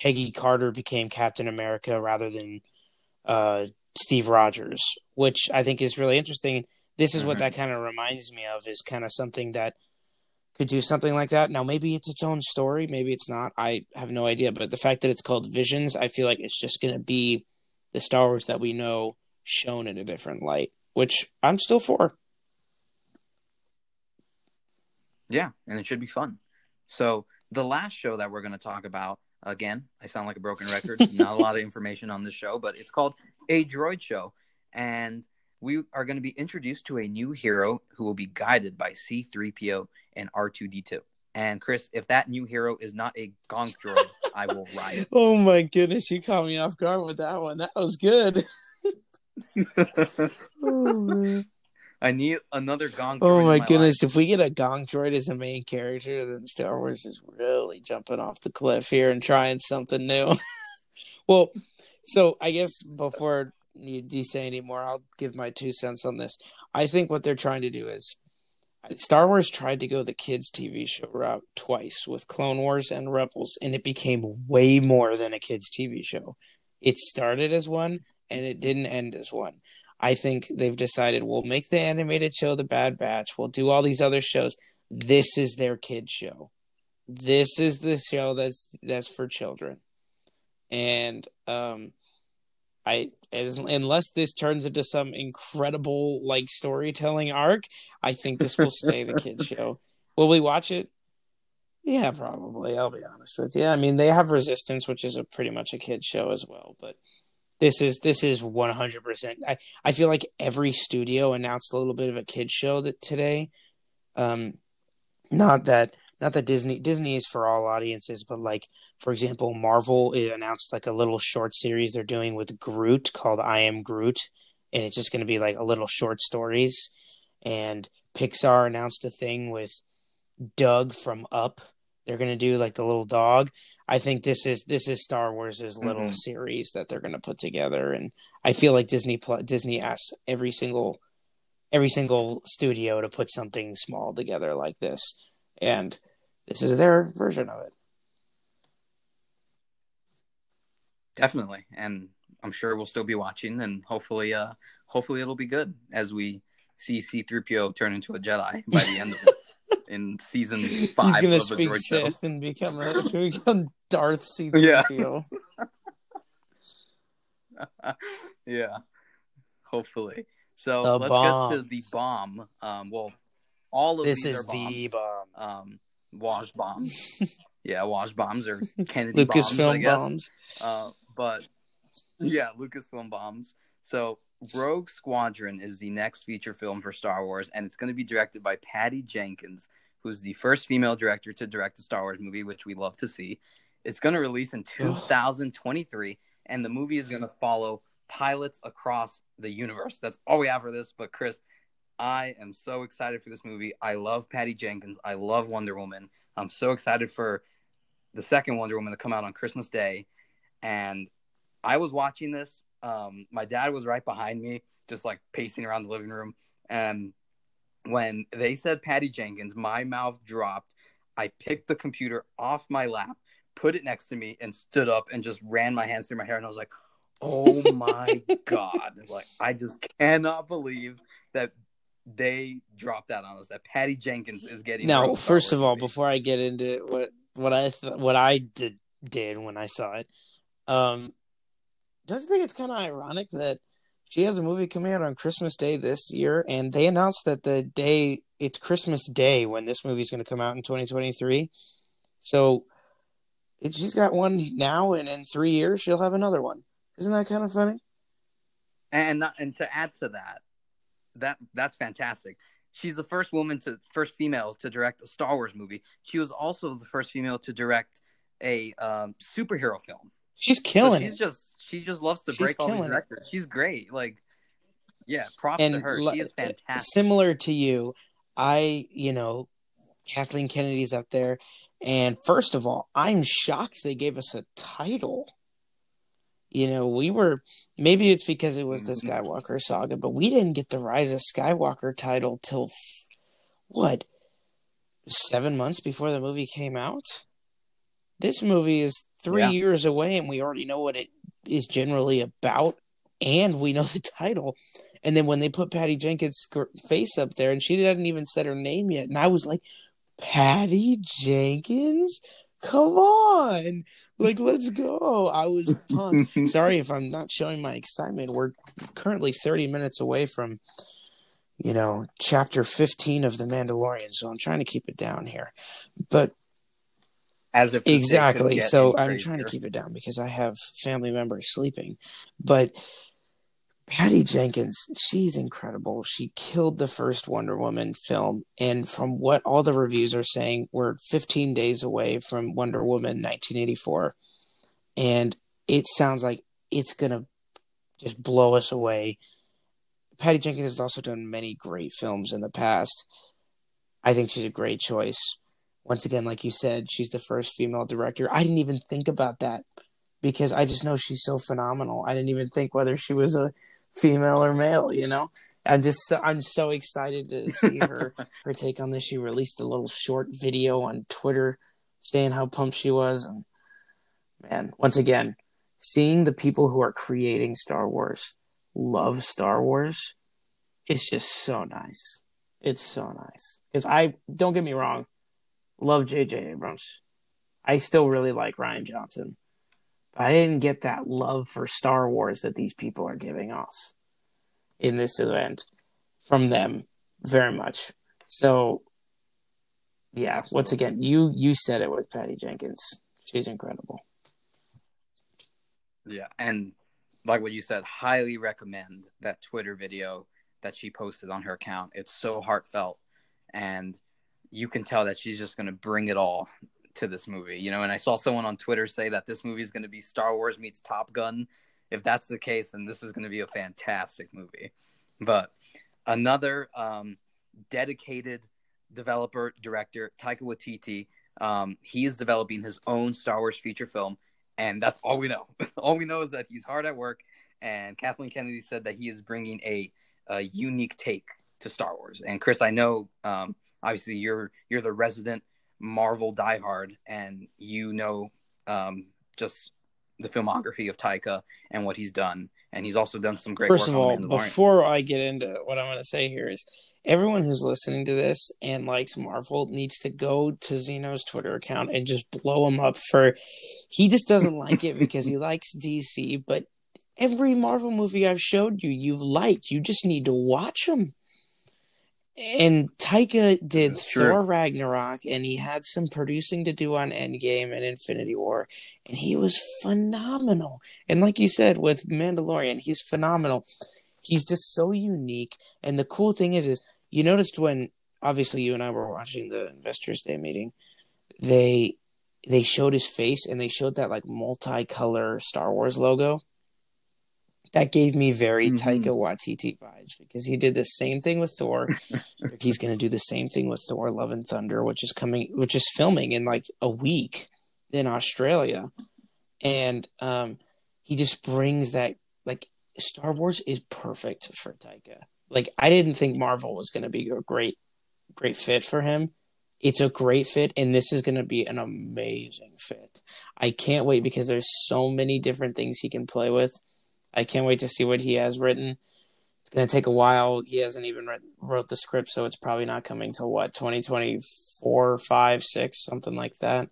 B: Peggy Carter became Captain America rather than uh, Steve Rogers, which I think is really interesting. This is mm-hmm. what that kind of reminds me of is kind of something that could do something like that. Now, maybe it's its own story, maybe it's not. I have no idea. But the fact that it's called Visions, I feel like it's just going to be the Star Wars that we know shown in a different light, which I'm still for.
A: Yeah, and it should be fun. So, the last show that we're going to talk about, again, I sound like a broken record. (laughs) not a lot of information on this show, but it's called A Droid Show and we are going to be introduced to a new hero who will be guided by C3PO and R2D2. And Chris, if that new hero is not a gonk droid, I will (laughs) riot.
B: Oh my goodness, you caught me off guard with that one. That was good. (laughs)
A: oh, I need another gonk.
B: Oh my, my goodness! Life. If we get a gonk droid as a main character, then Star Wars is really jumping off the cliff here and trying something new. (laughs) well, so I guess before you, to say anymore. I'll give my two cents on this. I think what they're trying to do is Star Wars tried to go the kids' TV show route twice with Clone Wars and Rebels, and it became way more than a kids' TV show. It started as one, and it didn't end as one. I think they've decided we'll make the animated show The Bad Batch. We'll do all these other shows. This is their kid show. This is the show that's that's for children, and um, I as, unless this turns into some incredible like storytelling arc, I think this will stay the kid (laughs) show. Will we watch it? Yeah, probably. I'll be honest with you. I mean, they have Resistance, which is a pretty much a kid show as well, but this is this is 100% i i feel like every studio announced a little bit of a kid show that today. Um not that not that disney disney is for all audiences but like for example marvel announced like a little short series they're doing with groot called i am groot and it's just going to be like a little short stories. And pixar announced a thing with Dug from up they're going to do like the little dog. I think this is this is star wars's little
A: Mhm.
B: series that they're going to put together and i feel like disney disney asked every single every single studio to put something small together like this and this is their version of it.
A: Definitely, and I'm sure we'll still be watching, and hopefully, uh, hopefully it'll be good as we see C-3PO turn into a Jedi by the end of it (laughs) in season (laughs) five
B: he's going to
A: of
B: speak
A: Droid Show.
B: sith and become a (laughs) (laughs) become darth
A: Yeah.
B: c3po
A: yeah, hopefully. So
B: The
A: let's
B: bomb.
A: get to the bomb. Um, well, all of
B: this
A: these
B: is
A: are bombs.
B: the bomb
A: um, wash bombs. yeah, wash bombs or Kennedy bombs,
B: lucasfilm
A: guess.
B: bombs
A: Uh, but yeah, Lucasfilm bombs. So Rogue Squadron is the next feature film for Star Wars, and it's going to be directed by Patty Jenkins, who's the first female director to direct a Star Wars movie, which we love to see. It's going to release in 2023, and the movie is going to follow pilots across the universe. That's all we have for this. But Chris, I am so excited for this movie. I love Patty Jenkins. I love Wonder Woman. I'm so excited for the second Wonder Woman to come out on Christmas Day. And I was watching this. Um, my dad was right behind me, just like pacing around the living room. And when they said Patty Jenkins, my mouth dropped. I picked the computer off my lap, put it next to me, and stood up and just ran my hands through my hair. And I was like, oh my (laughs) God. Like, I just cannot believe that they dropped that on us, that Patty Jenkins is getting.
B: now first of all
A: movie.
B: before i get into what what i th- what i did did when i saw it um don't you think it's kind of ironic that she has a movie coming out on christmas day this year and they announced that the day it's christmas day when this movie's going to come out in 2023 so she's got one now and in three years she'll have another one isn't that kind of funny
A: and and to add to that, that that's fantastic. She's the first woman to first female to direct a Star Wars movie. She was also the first female to direct a um, superhero film.
B: she's
A: So
B: killing
A: she's
B: it
A: just she just loves to
B: She's
A: break all these
B: killing it.
A: records. She's great. Like, yeah, props to her.
B: li-
A: She is fantastic.
B: Similar to you, I, you know, Kathleen Kennedy's up there. And first of all, I'm shocked they gave us a title. You know, we were maybe it's because it was the
A: Mhm.
B: Skywalker saga, but we didn't get the Rise of Skywalker title till f- what seven months before the movie came out. This movie is three
A: Yeah.
B: years away, and we already know what it is generally about, and we know (laughs) the title. And then when they put Patty Jenkins' face up there, and she hadn't even said her name yet, and I was like, Patty Jenkins, come on, like let's go! I was pumped. (laughs) Sorry if I'm not showing my excitement. We're currently 30 minutes away from, you know, chapter 15 of The Mandalorian, so I'm trying to keep it down here. But
A: As if this day couldn't
B: exactly, so I'm trying to keep it down because I have family members sleeping. But Patty Jenkins, she's incredible. She killed the first Wonder Woman film, and from what all the reviews are saying, we're 15 days away from Wonder Woman 1984, and it sounds like it's gonna just blow us away. Patty Jenkins has also done many great films in the past. I think she's a great choice. Once again, like you said, she's the first female director. I didn't even think about that because I just know she's so phenomenal. I didn't even think whether she was a female or male. You know, I'm just so, I'm so excited to see (laughs) her her take on this. She released a little short video on Twitter saying how pumped she was, and man, once again, seeing the people who are creating Star Wars love Star Wars is just so nice. It's so nice because I don't get me wrong, love J.J. Abrams. I still really like Rian Johnson, but I didn't get that love for Star Wars that these people are giving off in this event from them very much. So, yeah, once again, you you said it with Patty Jenkins. She's incredible.
A: Yeah, and like what you said, highly recommend that Twitter video that she posted on her account. It's so heartfelt, and you can tell that she's just going to bring it all to this movie. You know, and I saw someone on Twitter say that this movie is going to be Star Wars meets Top Gun. If that's the case, then this is going to be a fantastic movie. But another um, dedicated developer director, Taika Waititi. Um, he is developing his own Star Wars feature film, and that's all we know. (laughs) all we know is that he's hard at work, and Kathleen Kennedy said that he is bringing a, a unique take to Star Wars. And Chris, I know um, obviously you're you're the resident Marvel diehard, and you know um, just the filmography of Taika and what he's done, and he's also done some great.
B: First of all, before I get into what I'm going to say here is everyone who's listening to this and likes Marvel needs to go to Zeno's Twitter account and just blow him up for he just doesn't like it because he (laughs) likes DC, but every Marvel movie I've showed you, you've liked. You just need to watch them. Eh. And Taika did Thor Ragnarok, and he had some producing to do on Endgame and Infinity War, and he was phenomenal. And like you said, with Mandalorian, he's phenomenal. He's just so unique. And the cool thing is, is you noticed when obviously you and I were watching the Investors Day meeting, they they showed his face and they showed that like multicolor Star Wars logo. That gave me very mm-hmm. Taika Waititi vibes because he did the same thing with Thor. (laughs) He's going to do the same thing with Thor: Love and Thunder, which is coming, which is filming in like a week in Australia, and um, he just brings that like Star Wars is perfect for Taika like I didn't think Marvel was going to be a great great fit for him. It's a great fit and this is going to be an amazing fit. I can't wait because there's so many different things he can play with. I can't wait to see what he has written. It's going to take a while. He hasn't even read, wrote the script, so it's probably not coming to what 2024, 5, 6, something like that.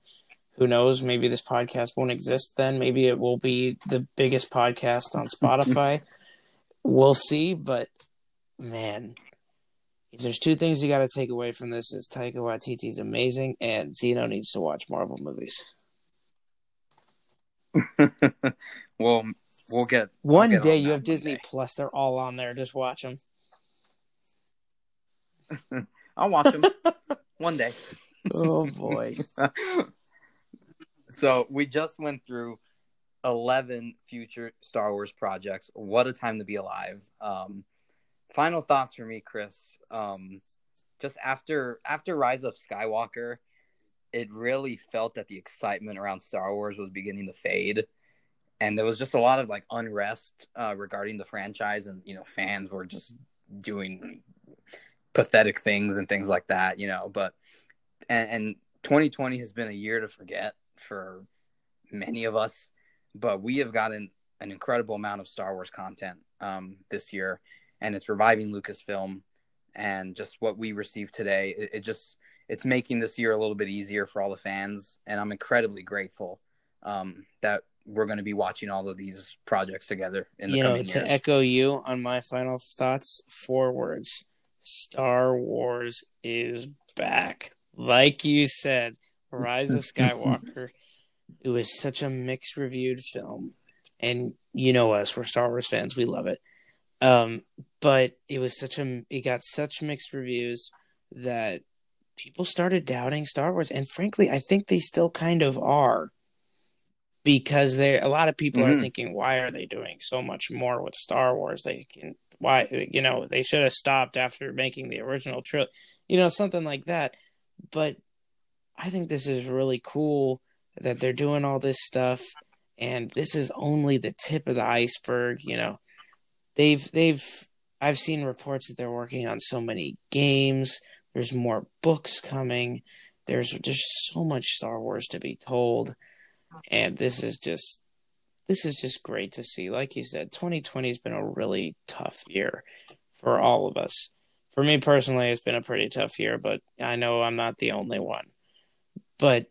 B: Who knows? Maybe this podcast won't exist then. Maybe it will be the biggest podcast on Spotify. (laughs) we'll see, but man, if there's two things you got to take away from this, is Taika Waititi is amazing, and Zeno needs to watch Marvel movies. (laughs)
A: well, we'll get
B: one
A: get
B: day. On you have Disney day. Plus; they're all on there. Just watch them. (laughs)
A: I'll watch them (laughs) one day.
B: Oh (laughs) boy!
A: so we just went through eleven future Star Wars projects. What a time to be alive! Um, final thoughts for me, Chris. Um, just after after Rise of Skywalker, it really felt that the excitement around Star Wars was beginning to fade, and there was just a lot of like unrest uh, regarding the franchise, and you know, fans were just doing pathetic things and things like that, you know. But and, and 2020 has been a year to forget for many of us, but we have gotten an incredible amount of Star Wars content um, this year and it's reviving Lucasfilm and just what we received today. It, it, just it's making this year a little bit easier for all the fans, and I'm incredibly grateful um, that we're going to be watching all of these projects together in the
B: you
A: coming
B: know, to echo you on my final thoughts, four words: Star Wars is back. Like you said, Rise of (laughs) Skywalker. it was such a mixed reviewed film, and you know us, we're Star Wars fans. We love it. Um, but it was such a it got such mixed reviews that people started doubting Star Wars, and frankly, I think they still kind of are because there a lot of people mm-hmm. are thinking, why are they doing so much more with Star Wars? They can why you know they should have stopped after making the original trilogy, you know, something like that. But I think this is really cool that they're doing all this stuff, and this is only the tip of the iceberg. You know, they've they've I've seen reports that they're working on so many games. There's more books coming. There's just so much Star Wars to be told, and this is just this is just great to see. Like you said, 2020 has been a really tough year for all of us. For me personally, it's been a pretty tough year, but I know I'm not the only one. But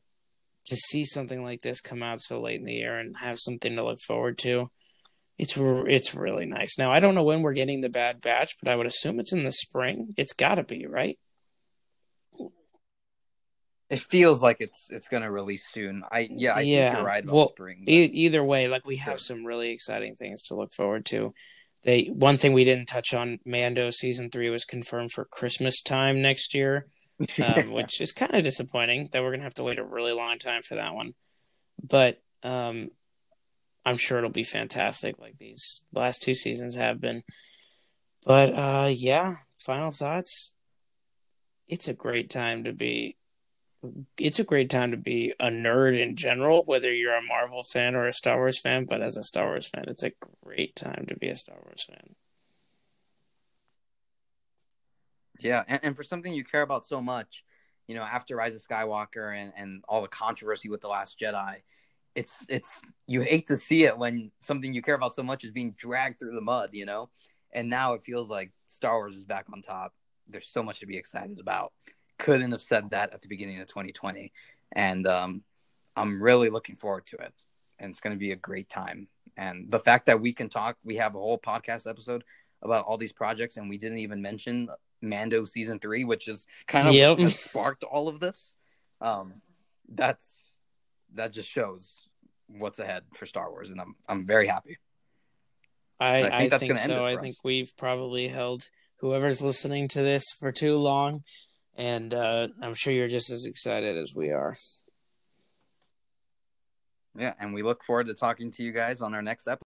B: to see something like this come out so late in the year and have something to look forward to, it's it's really nice. Now I don't know when we're getting the Bad Batch, but I would assume it's in the spring. It's got to be right.
A: It feels like it's it's going to release soon. I yeah, I
B: Yeah,
A: think you're right about
B: well,
A: spring.
B: E- either way, like we have some really exciting things to look forward to. They one thing we didn't touch on: Mando season three was confirmed for Christmas time next year, (laughs) um, which is kind of disappointing that we're gonna have to wait a really long time for that one. But um, I'm sure it'll be fantastic, like these last two seasons have been. But uh, yeah, final thoughts. It's a great time to be. It's a great time to be a nerd in general, whether you're a Marvel fan or a Star Wars fan. But as a Star Wars fan, it's a great time to be a Star Wars fan.
A: Yeah, and, and for something you care about so much, you know, after Rise of Skywalker and, and all the controversy with The Last Jedi, it's it's you hate to see it when something you care about so much is being dragged through the mud, you know? And now it feels like Star Wars is back on top. There's so much to be excited about. Couldn't have said that at the beginning of 2020. And um, I'm really looking forward to it. And it's going to be a great time. And the fact that we can talk, we have a whole podcast episode about all these projects, and we didn't even mention Mando season three, which is kind of
B: Yep.
A: sparked all of this. Um, that's that just shows what's ahead for Star Wars, and I'm I'm very happy.
B: I,
A: I
B: I
A: think
B: think,
A: end it
B: so. I
A: us.
B: think we've probably held whoever's listening to this for too long, and uh, I'm sure you're just as excited as we are.
A: Yeah, and we look forward to talking to you guys on our next episode.